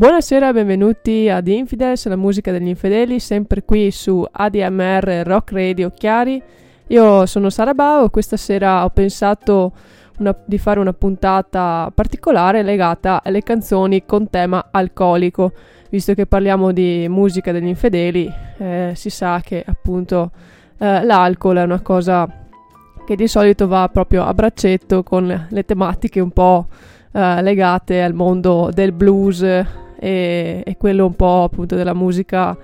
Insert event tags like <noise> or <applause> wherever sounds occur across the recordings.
Buonasera, benvenuti ad Infidels, la musica degli infedeli, sempre qui su ADMR Rock Radio Chiari. Io sono Sara Bao e questa sera ho pensato una, di fare una puntata particolare legata alle canzoni con tema alcolico. Visto che parliamo di musica degli infedeli, eh, si sa che appunto eh, l'alcol è una cosa che di solito va proprio a braccetto con le tematiche un po' eh, legate al mondo del blues e, e quello un po' appunto della musica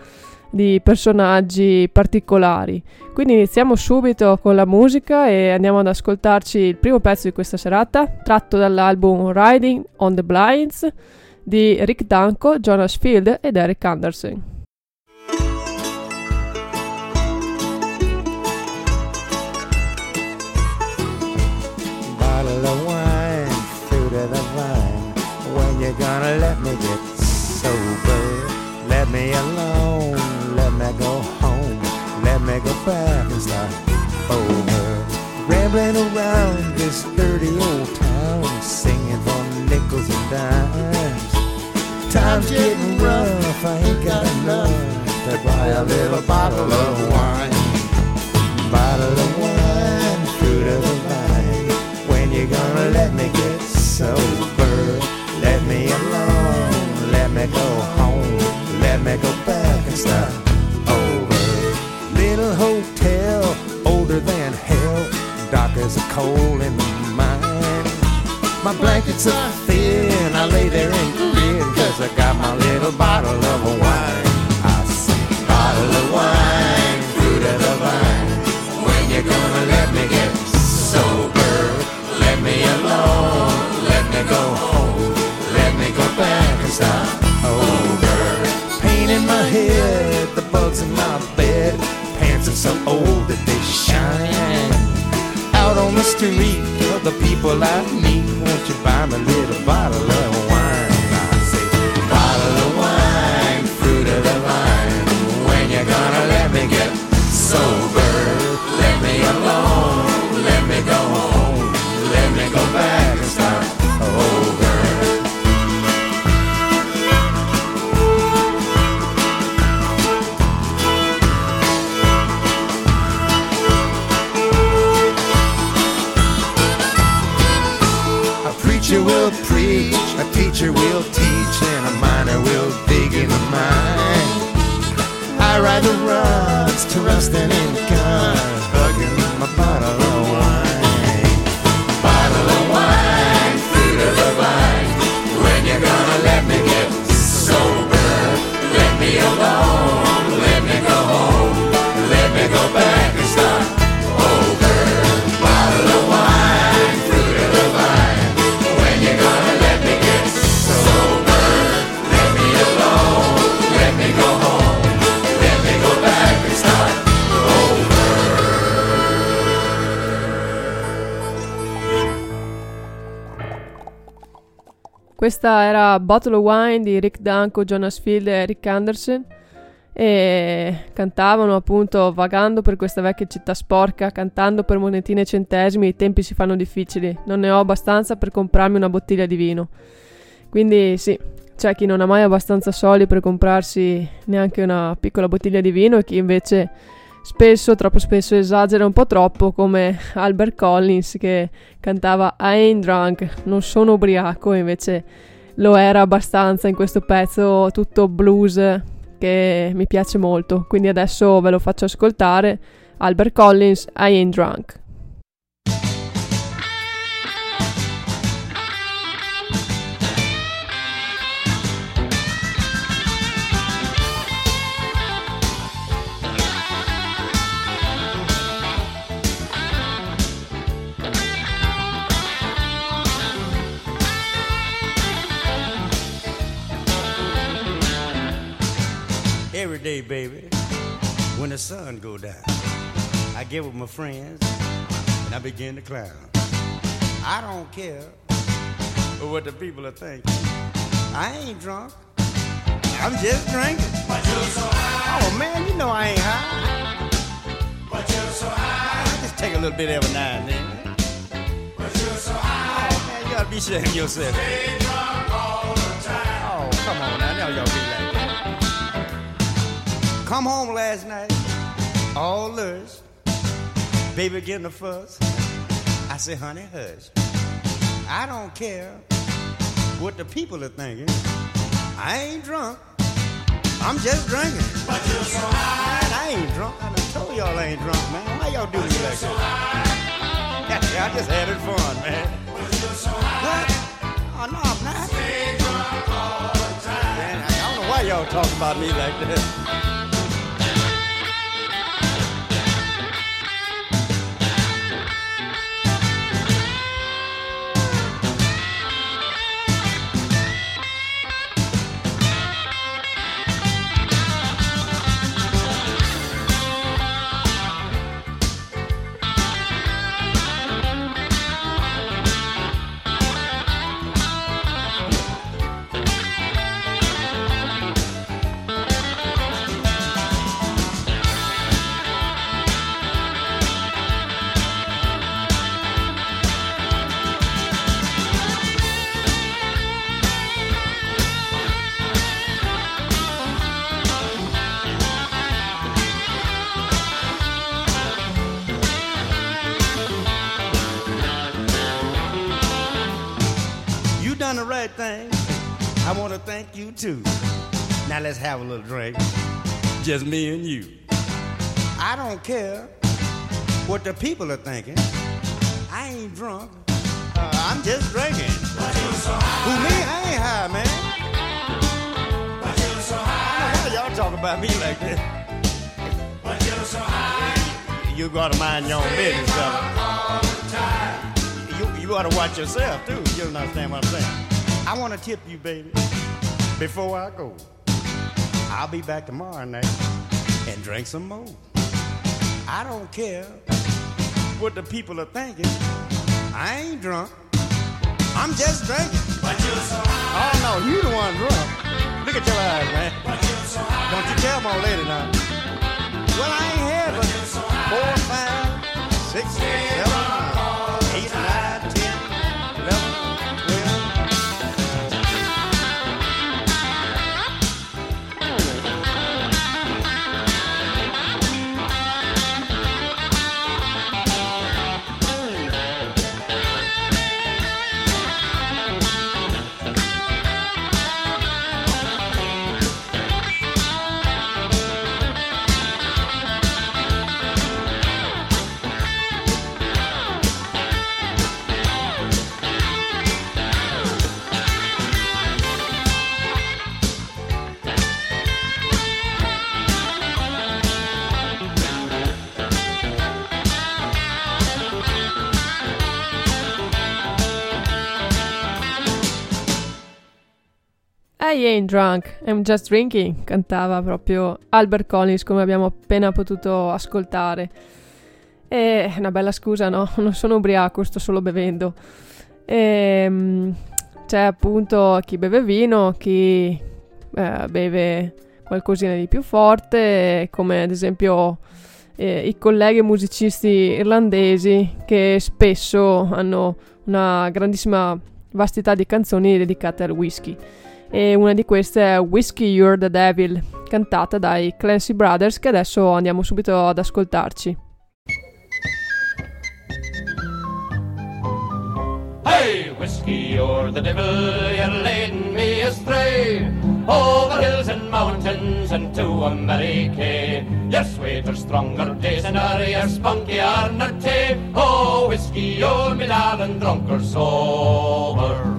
di personaggi particolari. Quindi iniziamo subito con la musica e andiamo ad ascoltarci il primo pezzo di questa serata, tratto dall'album Riding on the Blinds di Rick Danko, Jonas Field ed Eric Anderson. Rambling around this dirty old town, singing for nickels and dimes. Time's getting rough, I ain't got enough to buy a little bottle of wine. Bottle of wine, fruit of the vine. When you gonna let me get sober? Let me alone let me go home. Let me go Blankets are thin. I lay there and grin. Cause I got my little bottle of wine. I say, bottle of wine, fruit of the vine. When you gonna let me get sober? Let me alone. Let me go home. Let me go back and start over. Pain in my head, the bugs in my bed. Pants are so old that they shine. Out on the street, the people I meet, won't you me a little bottle of Questa era Bottle of Wine di Rick Danko, Jonas Field e Rick Anderson e cantavano appunto vagando per questa vecchia città sporca, cantando per monetine e centesimi, i tempi si fanno difficili, non ne ho abbastanza per comprarmi una bottiglia di vino. Quindi sì, c'è chi non ha mai abbastanza soldi per comprarsi neanche una piccola bottiglia di vino e chi invece spesso, troppo spesso esagera un po' troppo come Albert Collins che cantava I ain't drunk, non sono ubriaco, invece lo era abbastanza in questo pezzo tutto blues che mi piace molto. Quindi adesso ve lo faccio ascoltare. Albert Collins, I ain't drunk. Day, baby, when the sun go down, I get with my friends and I begin to clown. I don't care what the people are thinking. I ain't drunk. I'm just drinking. But you're so high, Oh man, you know I ain't high. but you're so high, I just take a little bit every now and then. but you're so high. Oh man, you gotta be of yourself. Stay drunk all the time. Oh, come on Come home last night, all lurish. Baby getting a fuss. I say, honey, hush. I don't care what the people are thinking. I ain't drunk. I'm just drinking. But you're so high. I ain't drunk. I done told y'all I ain't drunk, man. Why y'all do me like So high. Yeah, <laughs> I just had it fun, man. But you're so high. What? Oh, no, I'm not. Stay drunk all the time. Man, I don't know why y'all talk about me like that. You too. Now let's have a little drink. Just me and you. I don't care what the people are thinking. I ain't drunk. Uh, I'm just drinking. So. Who me? I ain't high, man. So high. Y'all talk about me like that? But you're so high. You gotta mind your own business, brother. You, you to watch yourself too. You don't understand what I'm saying. I want to tip you, baby, before I go. I'll be back tomorrow night and drink some more. I don't care what the people are thinking. I ain't drunk. I'm just drinking. But you're so high. Oh no, you the one drunk. Look at your eyes, man. But you're so high. Don't you tell my lady now. Well, I ain't had but four, five, six, seven, I ain't drunk, I'm just drinking, cantava proprio Albert Collins come abbiamo appena potuto ascoltare. E è una bella scusa, no? Non sono ubriaco, sto solo bevendo. Ehm, c'è appunto chi beve vino, chi eh, beve qualcosina di più forte, come ad esempio eh, i colleghi musicisti irlandesi che spesso hanno una grandissima vastità di canzoni dedicate al whisky. E una di queste è Whiskey You're the Devil, cantata dai Clancy Brothers, che adesso andiamo subito ad ascoltarci. Hey, whiskey, you're the devil, you're leading me astray. Over hills and mountains and to America. You're sweeter, stronger days are you're spunkier nor tay. Oh, whiskey, you're me darling, drunk or sober.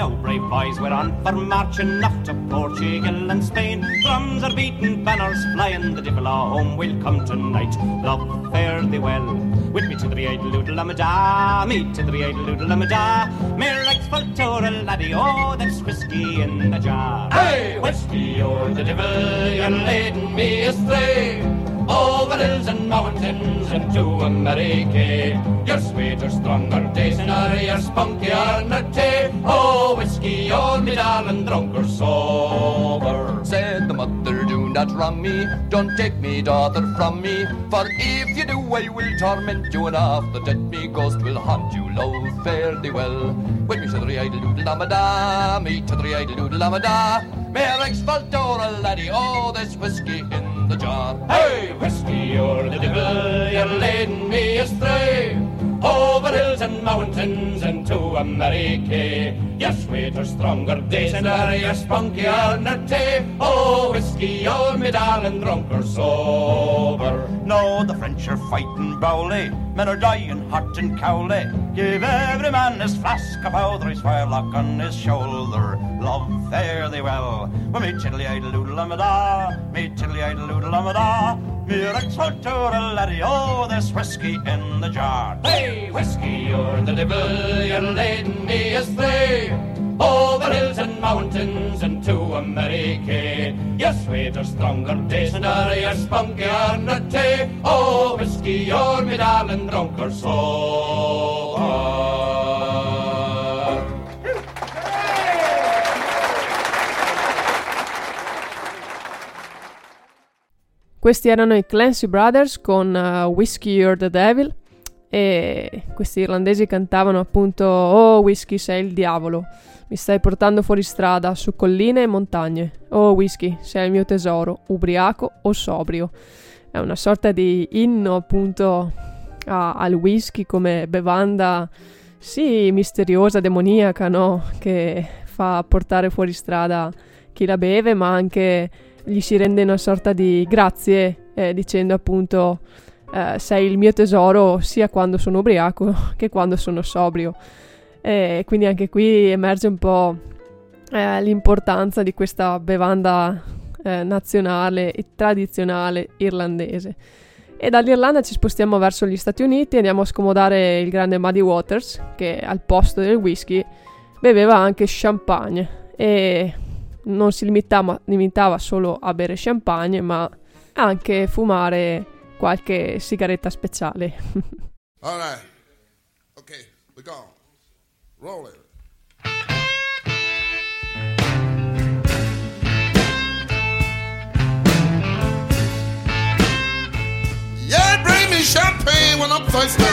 Oh, now, brave boys, we're on for marching off to Portugal and Spain. Drums are beating, banners flying, the devil a home will come tonight. Love, fare thee well. With me to the idle doodle amada, me to the idle doodle amada. Me likes for a laddie, oh, there's whiskey in the jar. Hey, whiskey, you're oh, the devil, you're leading me astray. Over hills and mountains and to America. You're sweeter, stronger, days and you're spunkier nutty. Oh, whiskey, you're me darling, drunk or sober. Said the mother, not wrong me, don't take me daughter from me, for if you do, I will torment you, and the dead me ghost will haunt you, love, fare thee well. With me to the idle doodle amada, me to the idle doodle amada, Merrick's Valtora laddie, oh, there's whiskey in in the jar. Hey, whiskey, you're the devil, you're leading me astray. Over hills and mountains and to America. Your sweeter, stronger days and your spunkier tea. Oh, whiskey, you're me darling, drunk or sober. No, the French are fighting bowly, men are dying hot and cowly. Give every man his flask of powder, his firelock on his shoulder. Love, fare thee well. Well, me tiddly idle doodle da, me tiddly idle doodle da. A laddie, oh, there's whiskey in the jar. Hey, whiskey, you're the devil, you're leading me astray. Over hills and mountains and to America. Your sweeter, stronger days and are your spunkier nutty. Oh, whiskey, you're me darling, drunk or sober. Questi erano i Clancy Brothers con uh, Whiskey You're the Devil e questi irlandesi cantavano appunto Oh Whisky sei il diavolo, mi stai portando fuori strada su colline e montagne. Oh Whisky sei il mio tesoro, ubriaco o sobrio. È una sorta di inno appunto a- al whisky come bevanda sì misteriosa, demoniaca, no? Che fa portare fuori strada chi la beve ma anche gli si rende una sorta di grazie eh, dicendo appunto eh, sei il mio tesoro sia quando sono ubriaco <laughs> che quando sono sobrio. E quindi anche qui emerge un po' eh, l'importanza di questa bevanda eh, nazionale e tradizionale irlandese. E dall'Irlanda ci spostiamo verso gli Stati Uniti e andiamo a scomodare il grande Muddy Waters che al posto del whisky beveva anche champagne e non si limitava, limitava solo a bere champagne, ma anche fumare qualche sigaretta speciale. <laughs> All right. Okay, we go. Roll it. Yeah, bring me champagne when I'm thirsty.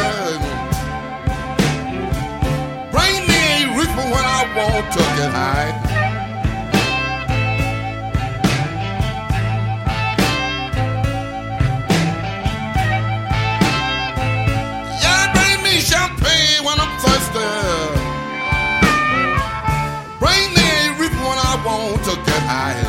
Bring me a reefer when I want to get high. I'm thirsty. Bring me a reefer when I want to get high.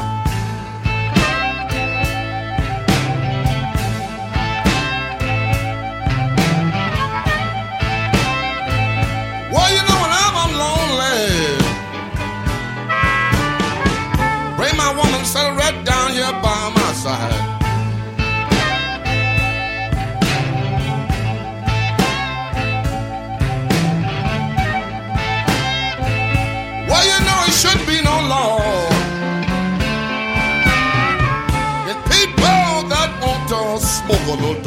todo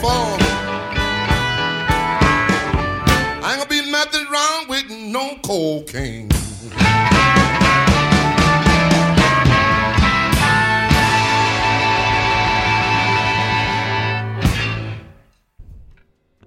reform. I ain't gonna be nothing wrong with no cocaine.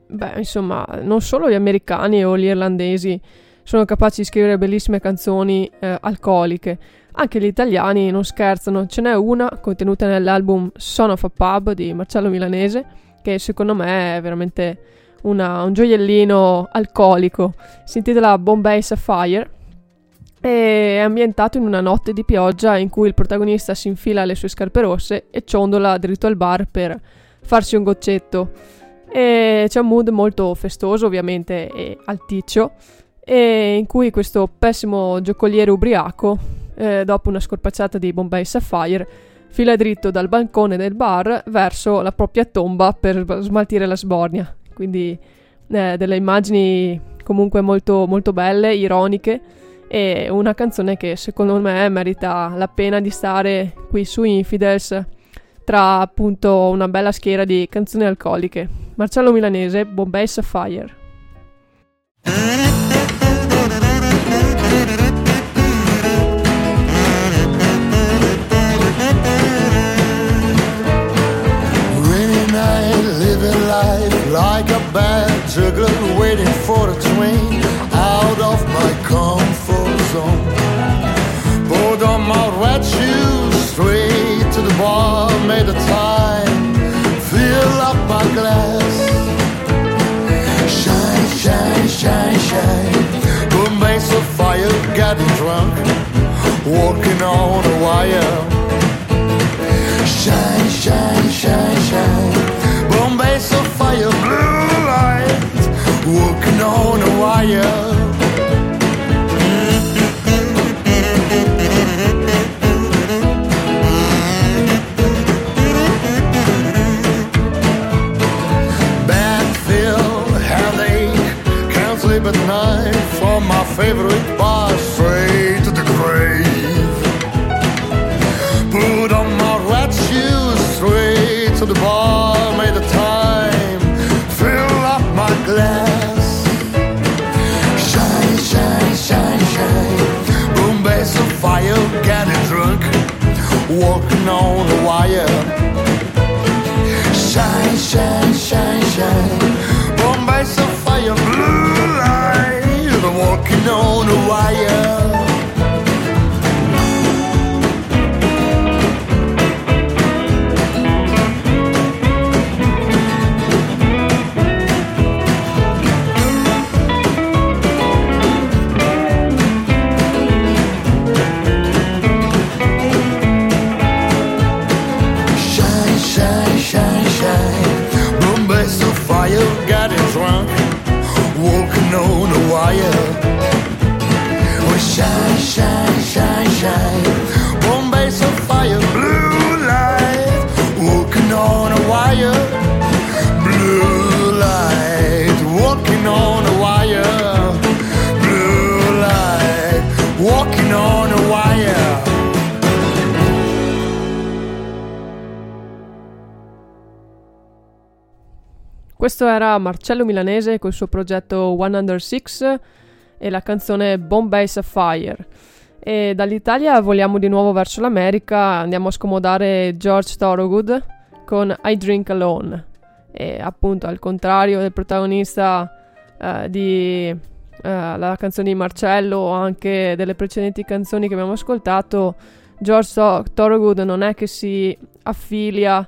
Beh, insomma, non solo gli americani o gli irlandesi sono capaci di scrivere bellissime canzoni eh, alcoliche, anche gli italiani non scherzano. Ce n'è una contenuta nell'album Son of a Pub di Marcello Milanese, che secondo me è veramente una- un gioiellino alcolico. Si intitola Bombay Sapphire e è ambientato in una notte di pioggia in cui il protagonista si infila le sue scarpe rosse e ciondola dritto al bar per farsi un goccetto. E c'è un mood molto festoso, ovviamente, e alticcio, e in cui questo pessimo giocoliere ubriaco, eh, dopo una scorpacciata di Bombay Sapphire, fila dritto dal balcone del bar verso la propria tomba per smaltire la sbornia. Quindi eh, delle immagini comunque molto, molto belle, ironiche, e una canzone che secondo me merita la pena di stare qui su Infidels tra appunto una bella schiera di canzoni alcoliche. Marcello Milanese, Bombay Sapphire. Life like a bad juggler waiting for a train out of my comfort zone. Put on my red shoes, straight to the bar, made a time, fill up my glass. Shine, shine, shine, shine. Bombay fire, getting drunk, walking on a wire. Shine, shine, shine, shine. Bombay fire, blue light, walking on a wire. Bad feel, Shine, shine, shine, shine. Bombay fire, blue light, walking on the wire. Questo era Marcello Milanese col suo progetto One Under Six e la canzone Bombay Sapphire. E dall'Italia voliamo di nuovo verso l'America, andiamo a scomodare George Thorogood con I Drink Alone. E appunto al contrario del protagonista eh, di eh, la canzone di Marcello o anche delle precedenti canzoni che abbiamo ascoltato, George Tho- Thorogood non è che si affilia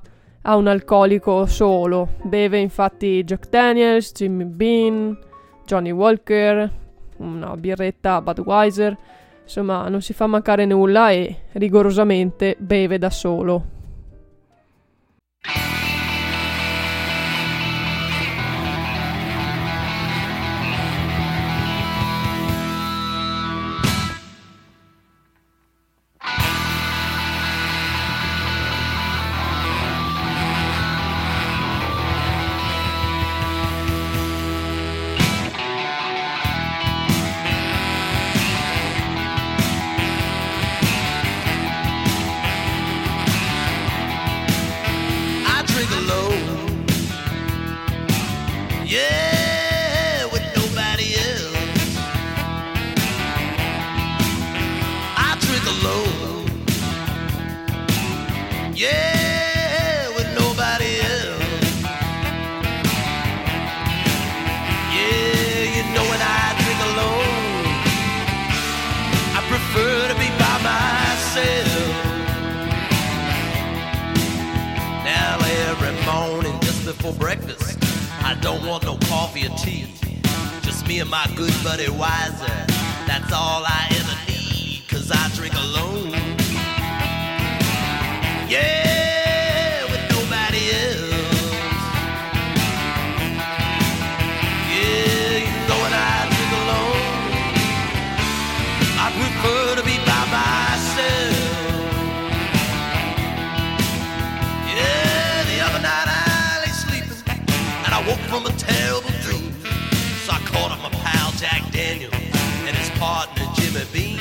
a un alcolico solo. Beve infatti Jack Daniels, Jimmy Bean, Johnny Walker, una birretta Budweiser. Insomma, non si fa mancare nulla e rigorosamente beve da solo. Good buddy Wiser. That's all I ever need, cause I drink alone. the beam.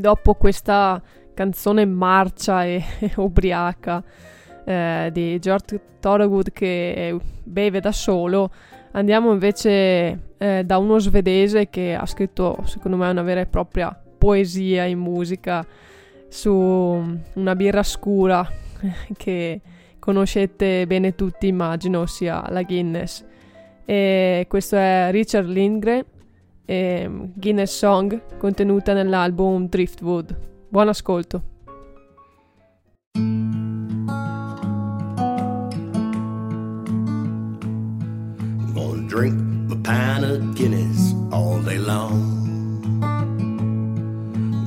Dopo questa canzone marcia <laughs> e ubriaca eh, di George Thorogood che beve da solo, andiamo invece eh, da uno svedese che ha scritto, secondo me, una vera e propria poesia in musica su una birra scura <laughs> che conoscete bene tutti, immagino, sia la Guinness. E questo è Richard Lindgren e Guinness Song contenuta nell'album Driftwood. Buon ascolto. Gonna drink my pint of Guinness all day long.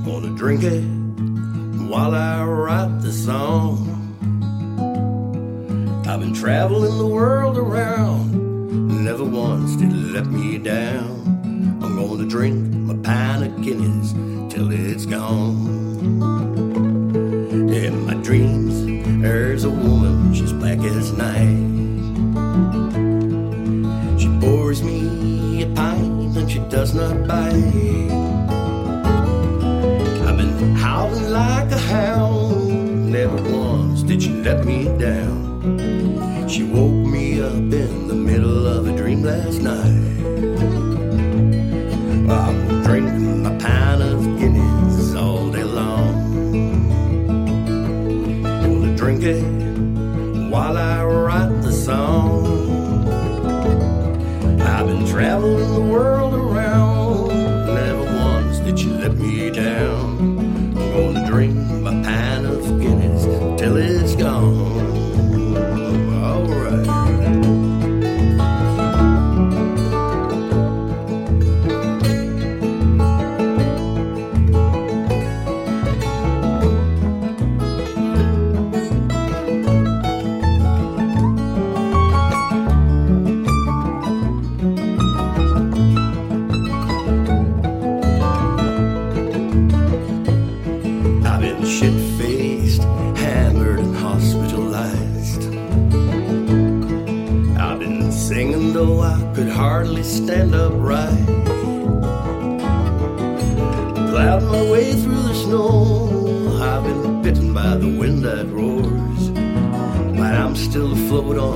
Gonna drink it while I write the song. I've been traveling the world around, never once did it let me down. I'm gonna drink my pint of Guinness till it's gone. In my dreams, there's a woman, she's black as night. She pours me a pint and she does not bite. I've been howling like a hound, never once did she let me down. She woke me up in the middle of a dream last night. I'm drinking my pint of Guinness all day long. Gonna drink it while I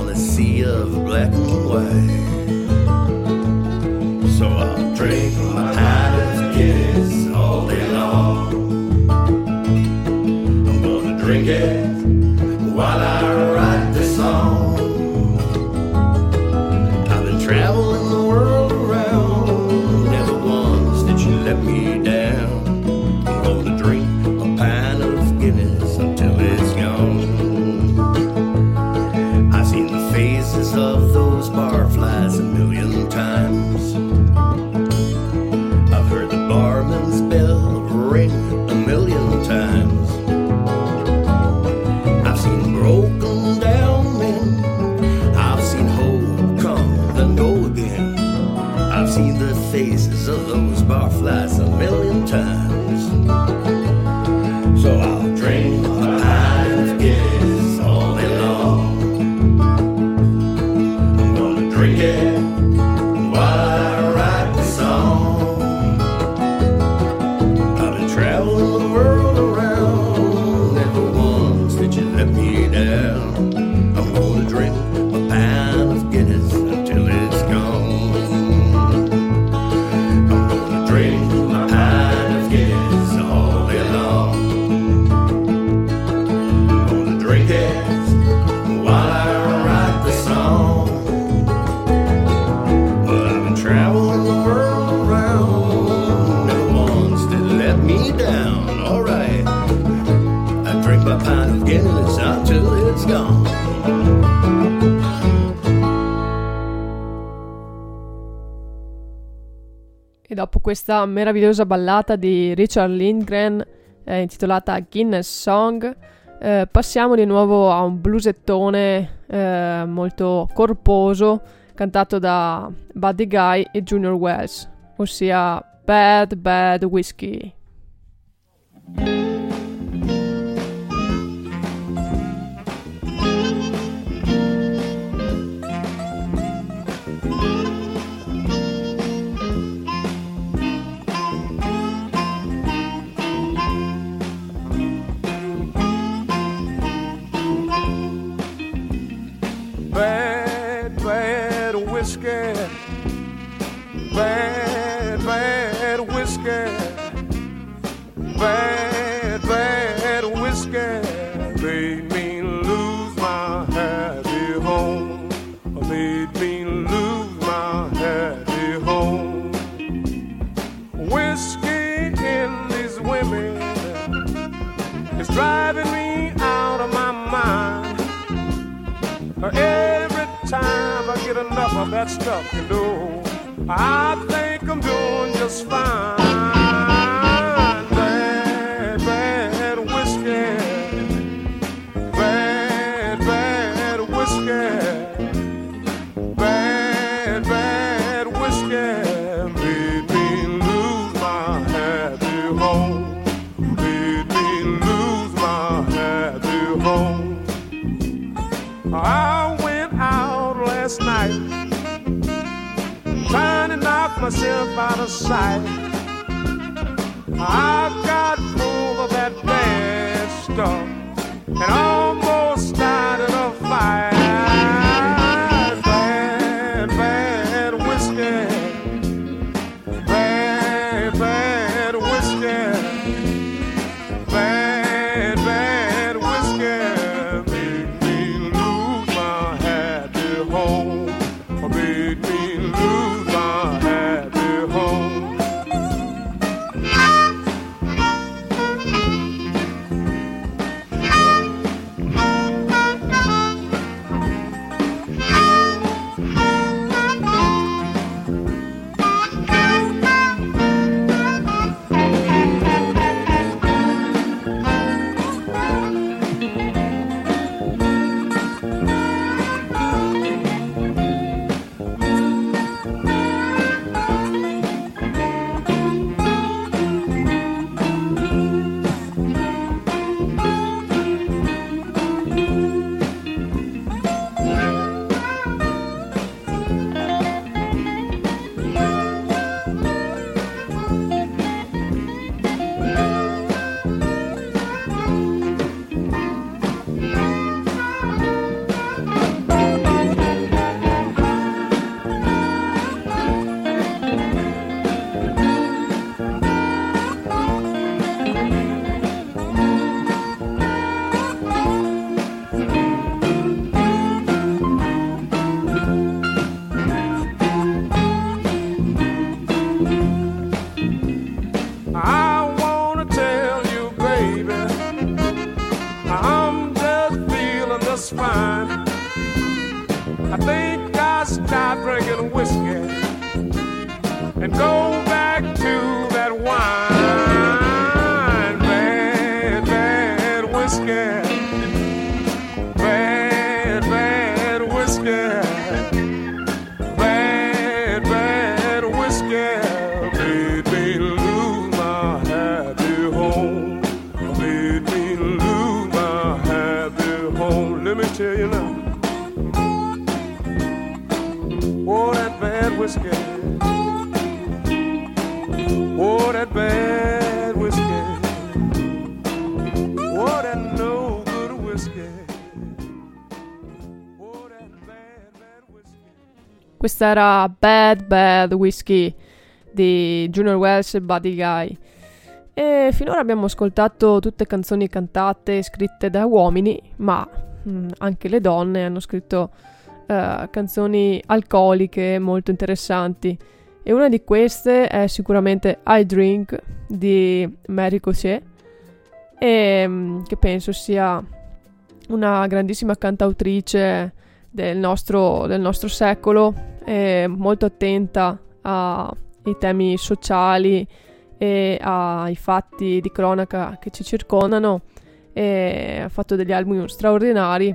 Let's see questa meravigliosa ballata di Richard Lindgren eh, intitolata Guinness Song, eh, passiamo di nuovo a un blusettone eh, molto corposo cantato da Buddy Guy e Junior Wells, ossia Bad Bad Whiskey. that stuff you do. I think I'm doing just fine. myself out of sight. I've got over that bad stuff and all. Questa era Bad Bad Whiskey di Junior Wells e Buddy Guy. E finora abbiamo ascoltato tutte canzoni cantate e scritte da uomini, ma mm, anche le donne hanno scritto eh, canzoni alcoliche molto interessanti. E una di queste è sicuramente I Drink di Mary Cochet, e, mm, che penso sia una grandissima cantautrice del nostro, del nostro secolo, e molto attenta ai temi sociali e ai fatti di cronaca che ci circondano e ha fatto degli album straordinari.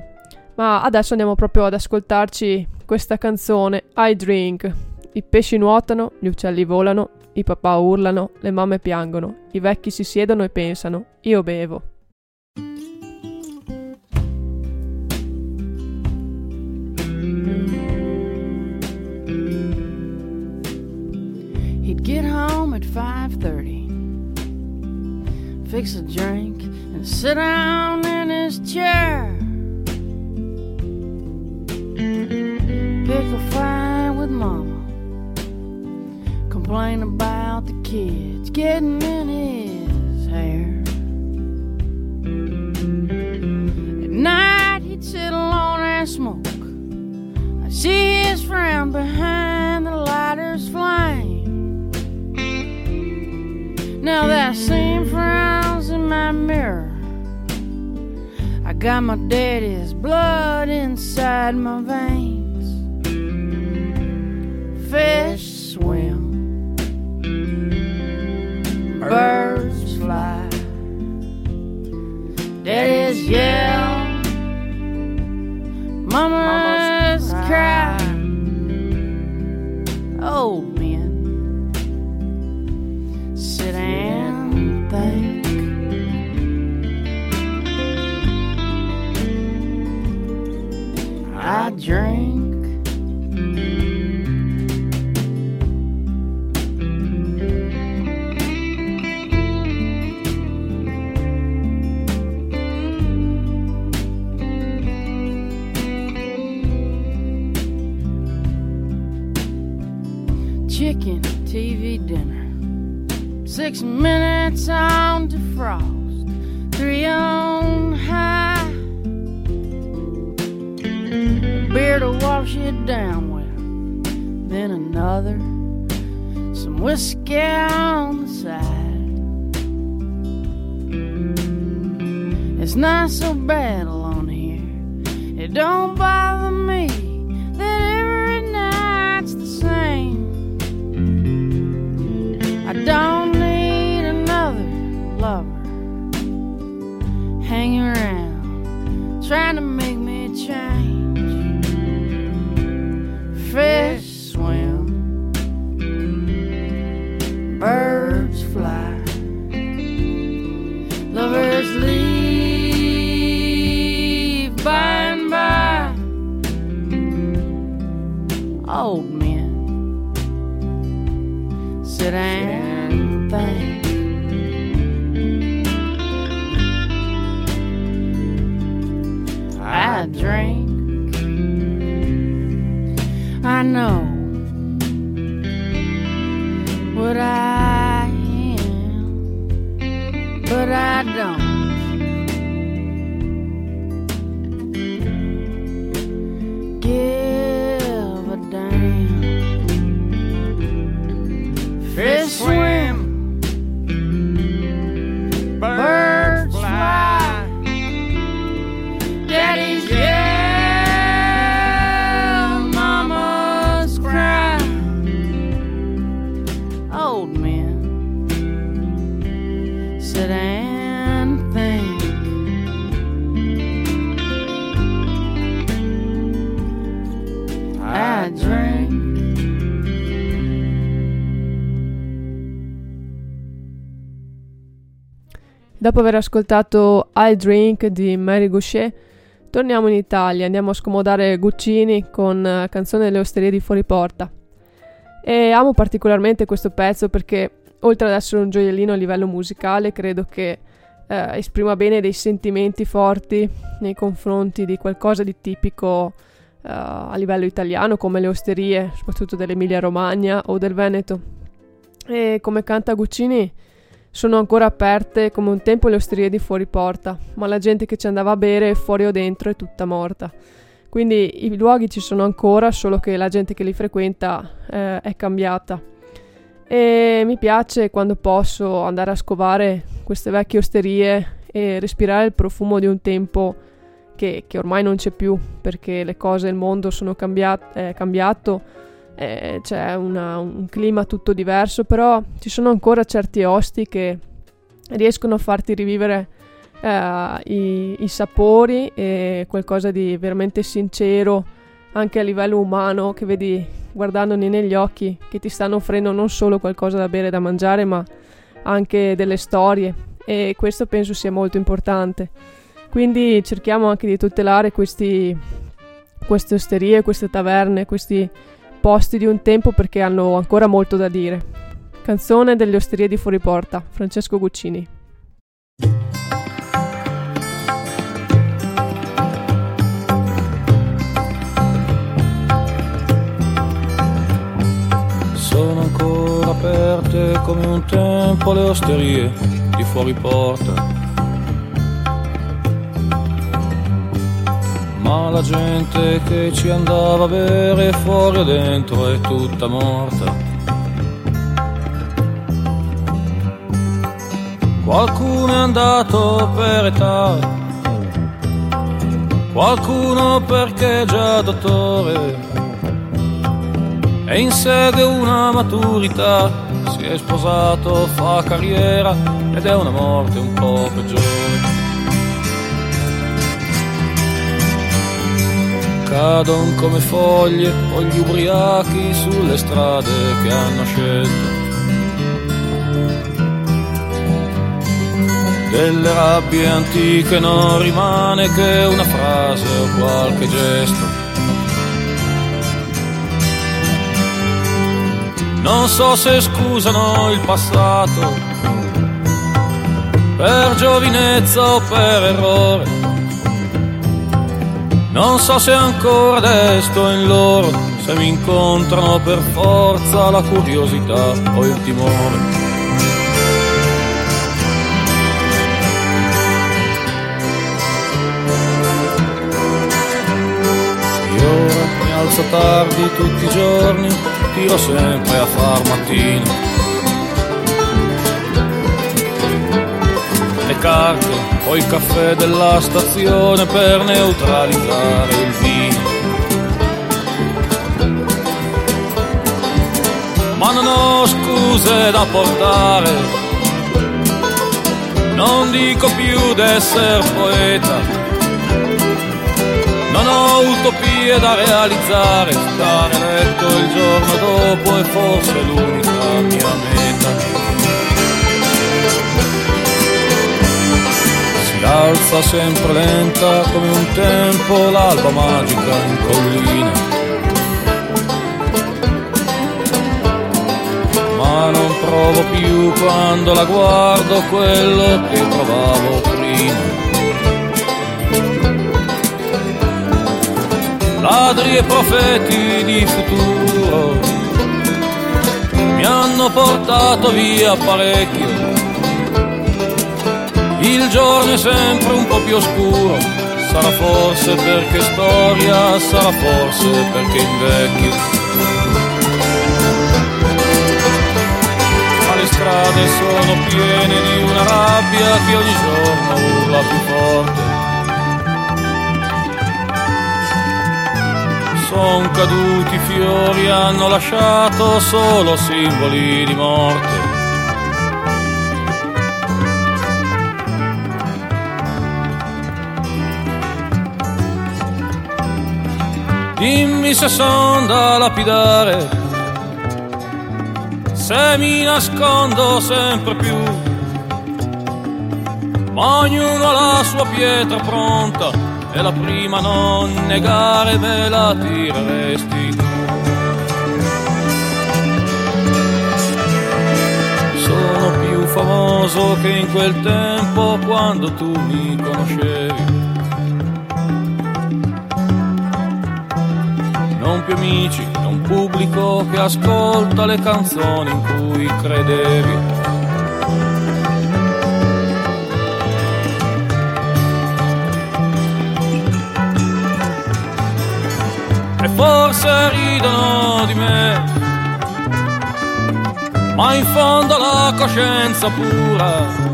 Ma adesso andiamo proprio ad ascoltarci questa canzone I Drink. I pesci nuotano, gli uccelli volano, i papà urlano, le mamme piangono, i vecchi si siedono e pensano, io bevo. 5:30, fix a drink and sit down in his chair. Pick a fight with mama, complain about the kids getting in his hair. At night he'd sit alone and smoke. I see his friend behind the lighter's flame. Now that same frown's in my mirror. I got my daddy's blood inside my veins. Fish swim, birds fly. Daddy's yell, mama's cry. Old oh. I drink. Chicken TV dinner. Six minutes on defrost, three on high. Beer to wash it down with, then another, some whiskey on the side. It's not so bad alone here, it don't bother me that every night's the same. I don't need another lover hanging around trying to make me change friend. Dopo aver ascoltato I Drink di Mary Goucher, torniamo in Italia, andiamo a scomodare Guccini con eh, Canzone delle osterie di fuori porta. E amo particolarmente questo pezzo perché, oltre ad essere un gioiellino a livello musicale, credo che eh, esprima bene dei sentimenti forti nei confronti di qualcosa di tipico eh, a livello italiano, come le osterie, soprattutto dell'Emilia Romagna o del Veneto. E come canta Guccini, sono ancora aperte come un tempo le osterie di fuori porta, ma la gente che ci andava a bere fuori o dentro è tutta morta. Quindi i luoghi ci sono ancora, solo che la gente che li frequenta eh, è cambiata. E mi piace quando posso andare a scovare queste vecchie osterie e respirare il profumo di un tempo che, che ormai non c'è più, perché le cose, il mondo sono cambiat- è cambiato eh, c'è una, un clima tutto diverso, però ci sono ancora certi osti che riescono a farti rivivere eh, i, i, sapori e qualcosa di veramente sincero anche a livello umano che vedi guardandoli negli occhi che ti stanno offrendo non solo qualcosa da bere e da mangiare ma anche delle storie. E questo penso sia molto importante. Quindi cerchiamo anche di tutelare questi, queste osterie, queste taverne, questi posti di un tempo perché hanno ancora molto da dire. Canzone delle osterie di fuori porta, Francesco Guccini. Sono ancora aperte come un tempo le osterie di fuori porta ma la gente che ci andava a bere fuori o dentro è tutta morta. Qualcuno è andato per età, qualcuno perché è già dottore e insegue una maturità, si è sposato, fa carriera ed è una morte un po' peggiore. Cadon come foglie o gli ubriachi sulle strade che hanno scelto. Delle rabbie antiche non rimane che una frase o qualche gesto. Non so se scusano il passato per giovinezza o per errore non so se ancora desto in loro, se mi incontrano per forza la curiosità o il timore. Io mi alzo tardi tutti i giorni, tiro sempre a far mattino le carte o il caffè della stazione per neutralizzare il vino. Ma non ho scuse da portare, non dico più d'essere poeta, non ho utopie da realizzare, stare letto il giorno dopo è forse l'unica mia meta. Alza sempre lenta come un tempo l'alba magica in collina. Ma non provo più quando la guardo quello che provavo prima. Ladri e profeti di futuro mi hanno portato via parecchio il giorno è sempre un po' più oscuro, sarà forse perché storia, sarà forse perché invecchio. Ma le strade sono piene di una rabbia che ogni giorno urla più forte. Son caduti fiori, hanno lasciato solo simboli di morte Dimmi se son da lapidare, se mi nascondo sempre più. Ma ognuno ha la sua pietra pronta e la prima non negare me la tireresti tu. Sono più famoso che in quel tempo quando tu mi conoscevi. Più amici, è un pubblico che ascolta le canzoni in cui credevi. E forse ridono di me, ma in fondo la coscienza pura.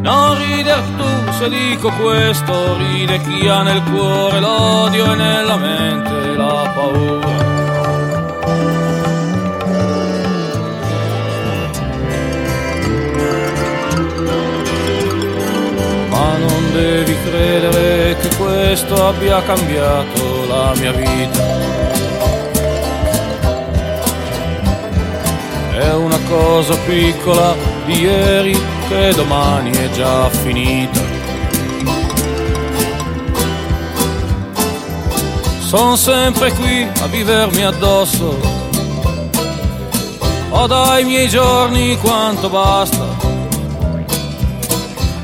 Non rider tu se dico questo, ride chi ha nel cuore l'odio e nella mente la paura. Ma non devi credere che questo abbia cambiato la mia vita. È una cosa piccola di ieri che domani è già finita. Sono sempre qui a vivermi addosso. Ho dai miei giorni quanto basta.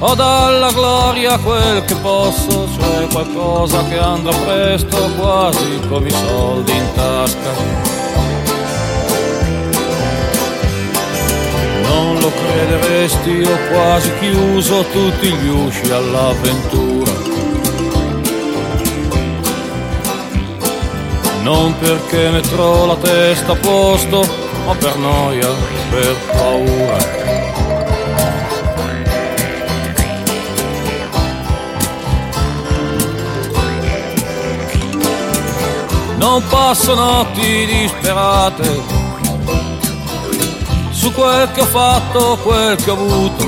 Ho dalla gloria quel che posso, cioè qualcosa che andrà presto, quasi come i soldi in tasca. Crederesti, ho quasi chiuso tutti gli usci all'avventura. Non perché metterò la testa a posto, ma per noia, per paura. Non passo notti disperate su quel che ho fatto, quel che ho avuto.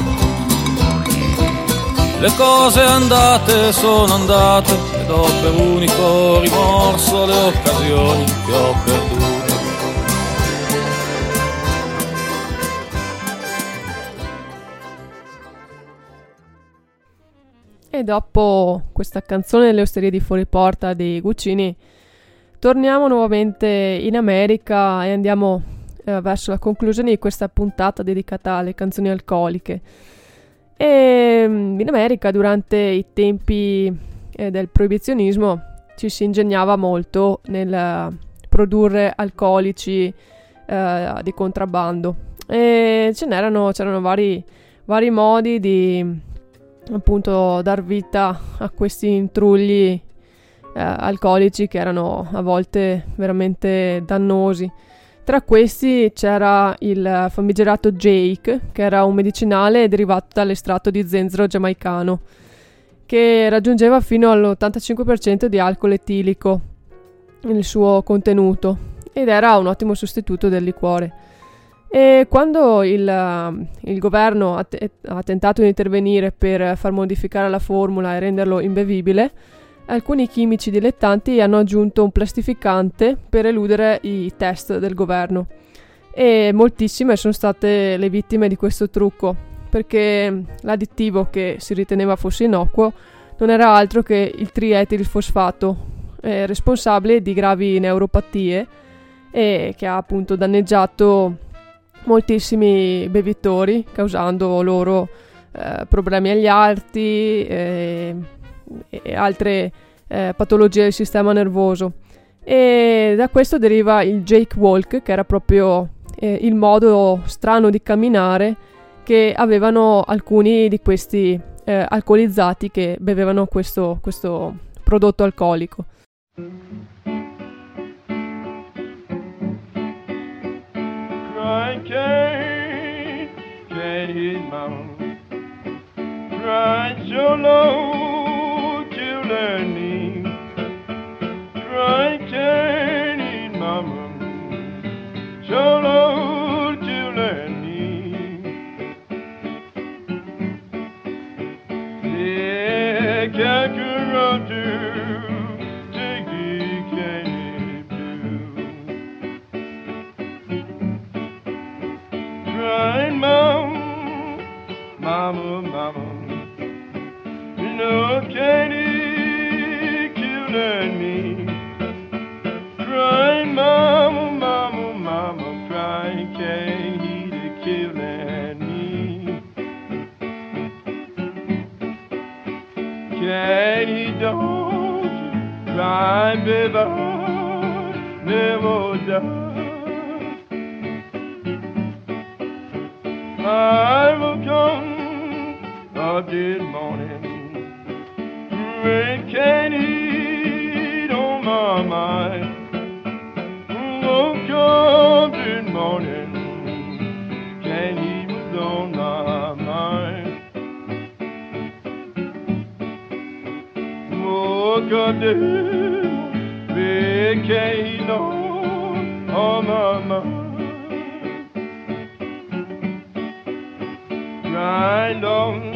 Le cose andate sono andate ed ho per unico rimorso le occasioni che ho perduto. E dopo questa canzone delle osterie di fuori porta dei Guccini, torniamo nuovamente in America e andiamo eh, verso la conclusione di questa puntata dedicata alle canzoni alcoliche. E mm, in America, durante i tempi eh, del proibizionismo, ci si ingegnava molto nel produrre alcolici eh, di contrabbando. E ce n'erano, c'erano vari, vari modi di appunto dar vita a questi intrugli eh, alcolici che erano a volte veramente dannosi. Tra questi c'era il famigerato Jake, che era un medicinale derivato dall'estratto di zenzero giamaicano, che raggiungeva fino all'85% di alcol etilico nel suo contenuto ed era un ottimo sostituto del liquore. E quando il, il governo ha, te- ha tentato di intervenire per far modificare la formula e renderlo imbevibile, alcuni chimici dilettanti hanno aggiunto un plastificante per eludere i test del governo. E moltissime sono state le vittime di questo trucco, perché l'additivo che si riteneva fosse innocuo non era altro che il trietilfosfato, eh, responsabile di gravi neuropatie e che ha appunto danneggiato moltissimi bevitori, causando loro eh, problemi agli arti eh, e altre eh, patologie del sistema nervoso. E da questo deriva il Jake Walk, che era proprio eh, il modo strano di camminare che avevano alcuni di questi eh, alcolizzati che bevevano questo, questo prodotto alcolico. Crying can't, can't burning. Try turning, mama. Solo to learning. Yeah, mama, mama, mama. You can't don't cry, baby, never die. I will come up this morning. Rain can eat on my mind. Oh, come this morning. gördüm Vilken anamaz on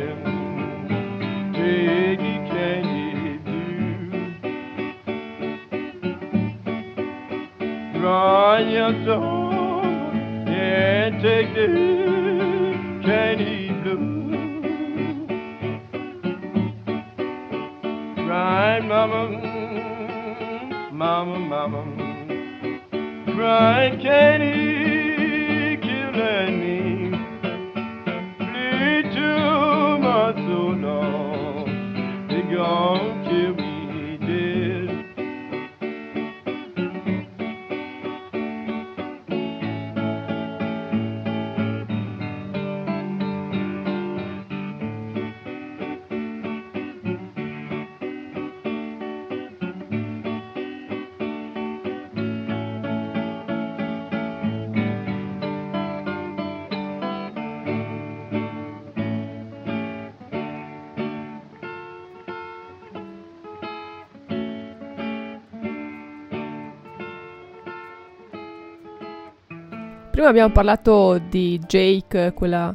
Prima abbiamo parlato di Jake, quella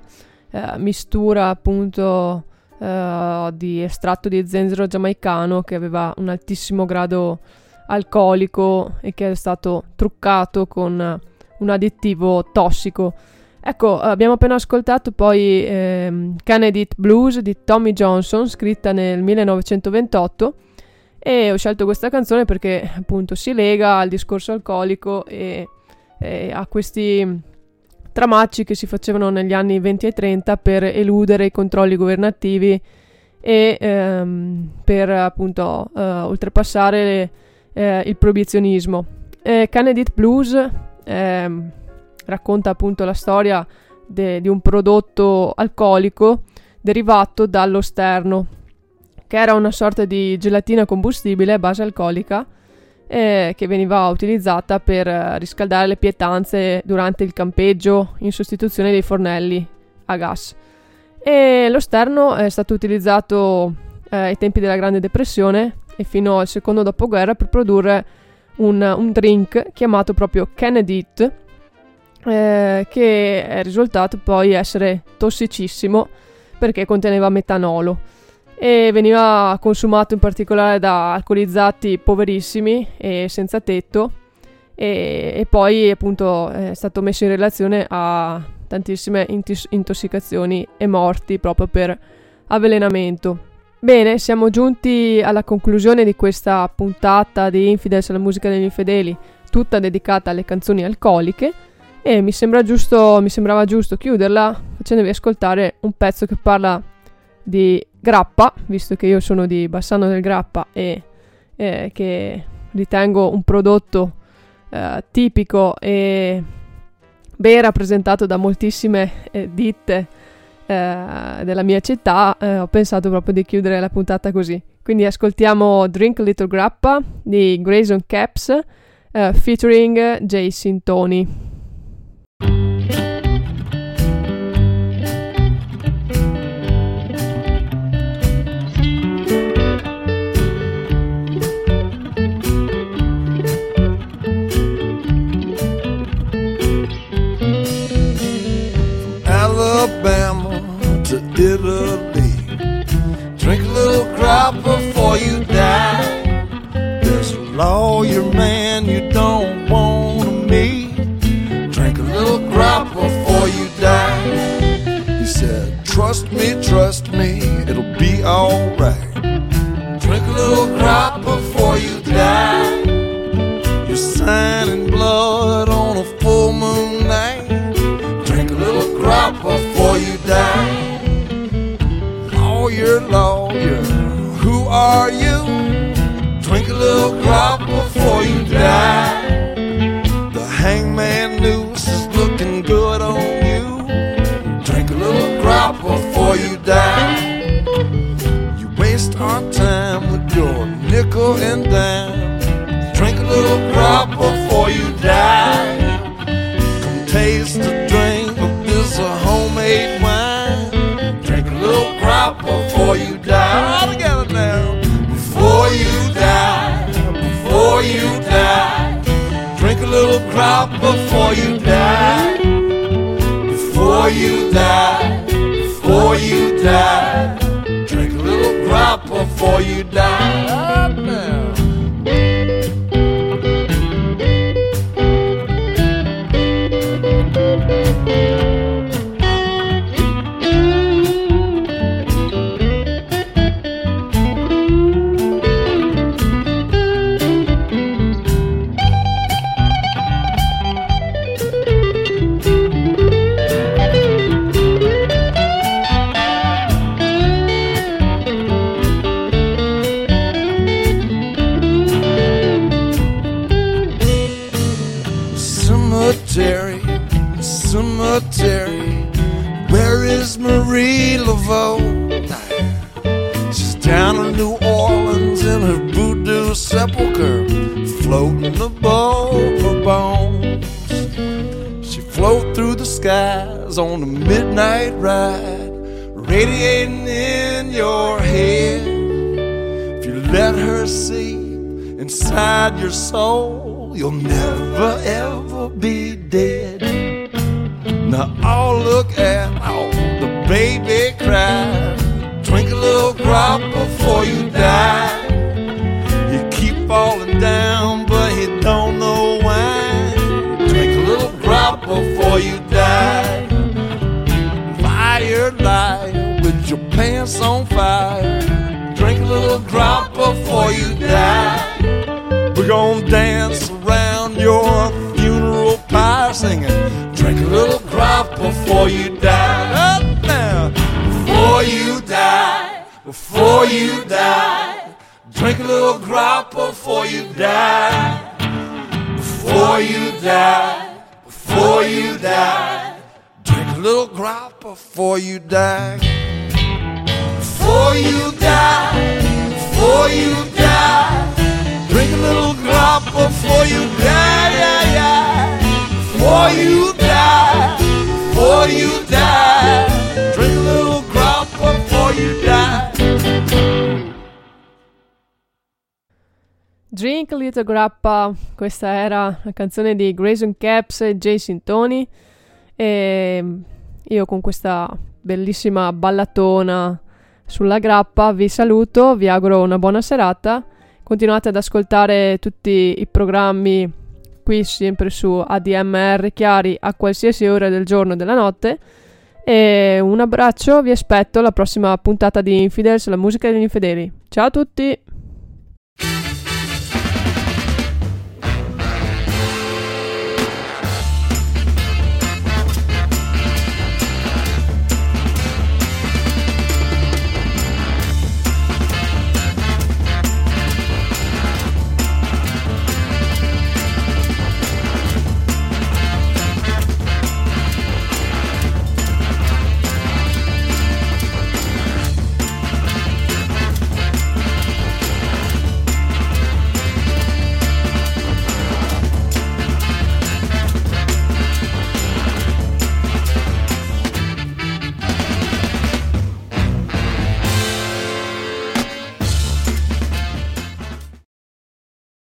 eh, mistura appunto eh, di estratto di zenzero giamaicano che aveva un altissimo grado alcolico e che è stato truccato con un additivo tossico. Ecco, abbiamo appena ascoltato poi ehm, Kennedy Blues di Tommy Johnson, scritta nel 1928 e ho scelto questa canzone perché appunto si lega al discorso alcolico e, e a questi tramacci che si facevano negli anni 20 e 30 per eludere i controlli governativi e ehm, per appunto eh, oltrepassare le, eh, il proibizionismo. Eh, Kennedy Blues ehm, racconta appunto la storia de- di un prodotto alcolico derivato dallo sterno, che era una sorta di gelatina combustibile a base alcolica eh, che veniva utilizzata per eh, riscaldare le pietanze durante il campeggio in sostituzione dei fornelli a gas. E lo sterno è stato utilizzato eh, ai tempi della Grande Depressione e fino al secondo dopoguerra per produrre un, un drink chiamato proprio Kennedy eh, che è risultato poi essere tossicissimo perché conteneva metanolo e veniva consumato in particolare da alcolizzati poverissimi e senza tetto e, e poi appunto è stato messo in relazione a tantissime intis- intossicazioni e morti proprio per avvelenamento. Bene, siamo giunti alla conclusione di questa puntata di Infidels alla musica degli infedeli, tutta dedicata alle canzoni alcoliche e mi, sembra giusto, mi sembrava giusto chiuderla facendovi ascoltare un pezzo che parla di grappa, visto che io sono di Bassano del Grappa e eh, che ritengo un prodotto eh, tipico e ben rappresentato da moltissime eh, ditte eh, della mia città, eh, ho pensato proprio di chiudere la puntata così. Quindi ascoltiamo Drink Little Grappa di Grayson Caps eh, featuring Jason Tony. To Italy. Drink a little crop before you die. There's a lawyer man you don't want to meet. Drink a little crop before you die. He said, Trust me, trust me, it'll be alright. Drink a little crop before you die. You're Lawyer, lawyer, who are you? Drink a little crop before you die. The hangman noose is looking good on you. Drink a little crop before you die. You waste our time with your nickel and dime. Drink a little crop before you die. Come taste a drink of this homemade you die. Drink a little crop before you die. Before you die, before you die. Drink a little crop before you die. Sepulcher, floating above her bones. She float through the skies on a midnight ride, radiating in your head. If you let her see inside your soul, you'll never ever before you die. Drink a little drop before you die. Before you die, before you die. Drink a little drop before you die. Before you die, before you die. Drink a little drop before you die, yeah, yeah. Before you die, before you die. Drink a little drop before you die. Drink a Little Grappa, questa era la canzone di Grayson Caps e Jason Tony. E io con questa bellissima ballatona sulla grappa vi saluto, vi auguro una buona serata, continuate ad ascoltare tutti i programmi qui sempre su ADMR Chiari a qualsiasi ora del giorno e della notte e un abbraccio, vi aspetto alla prossima puntata di Infidels, la musica degli infedeli. Ciao a tutti!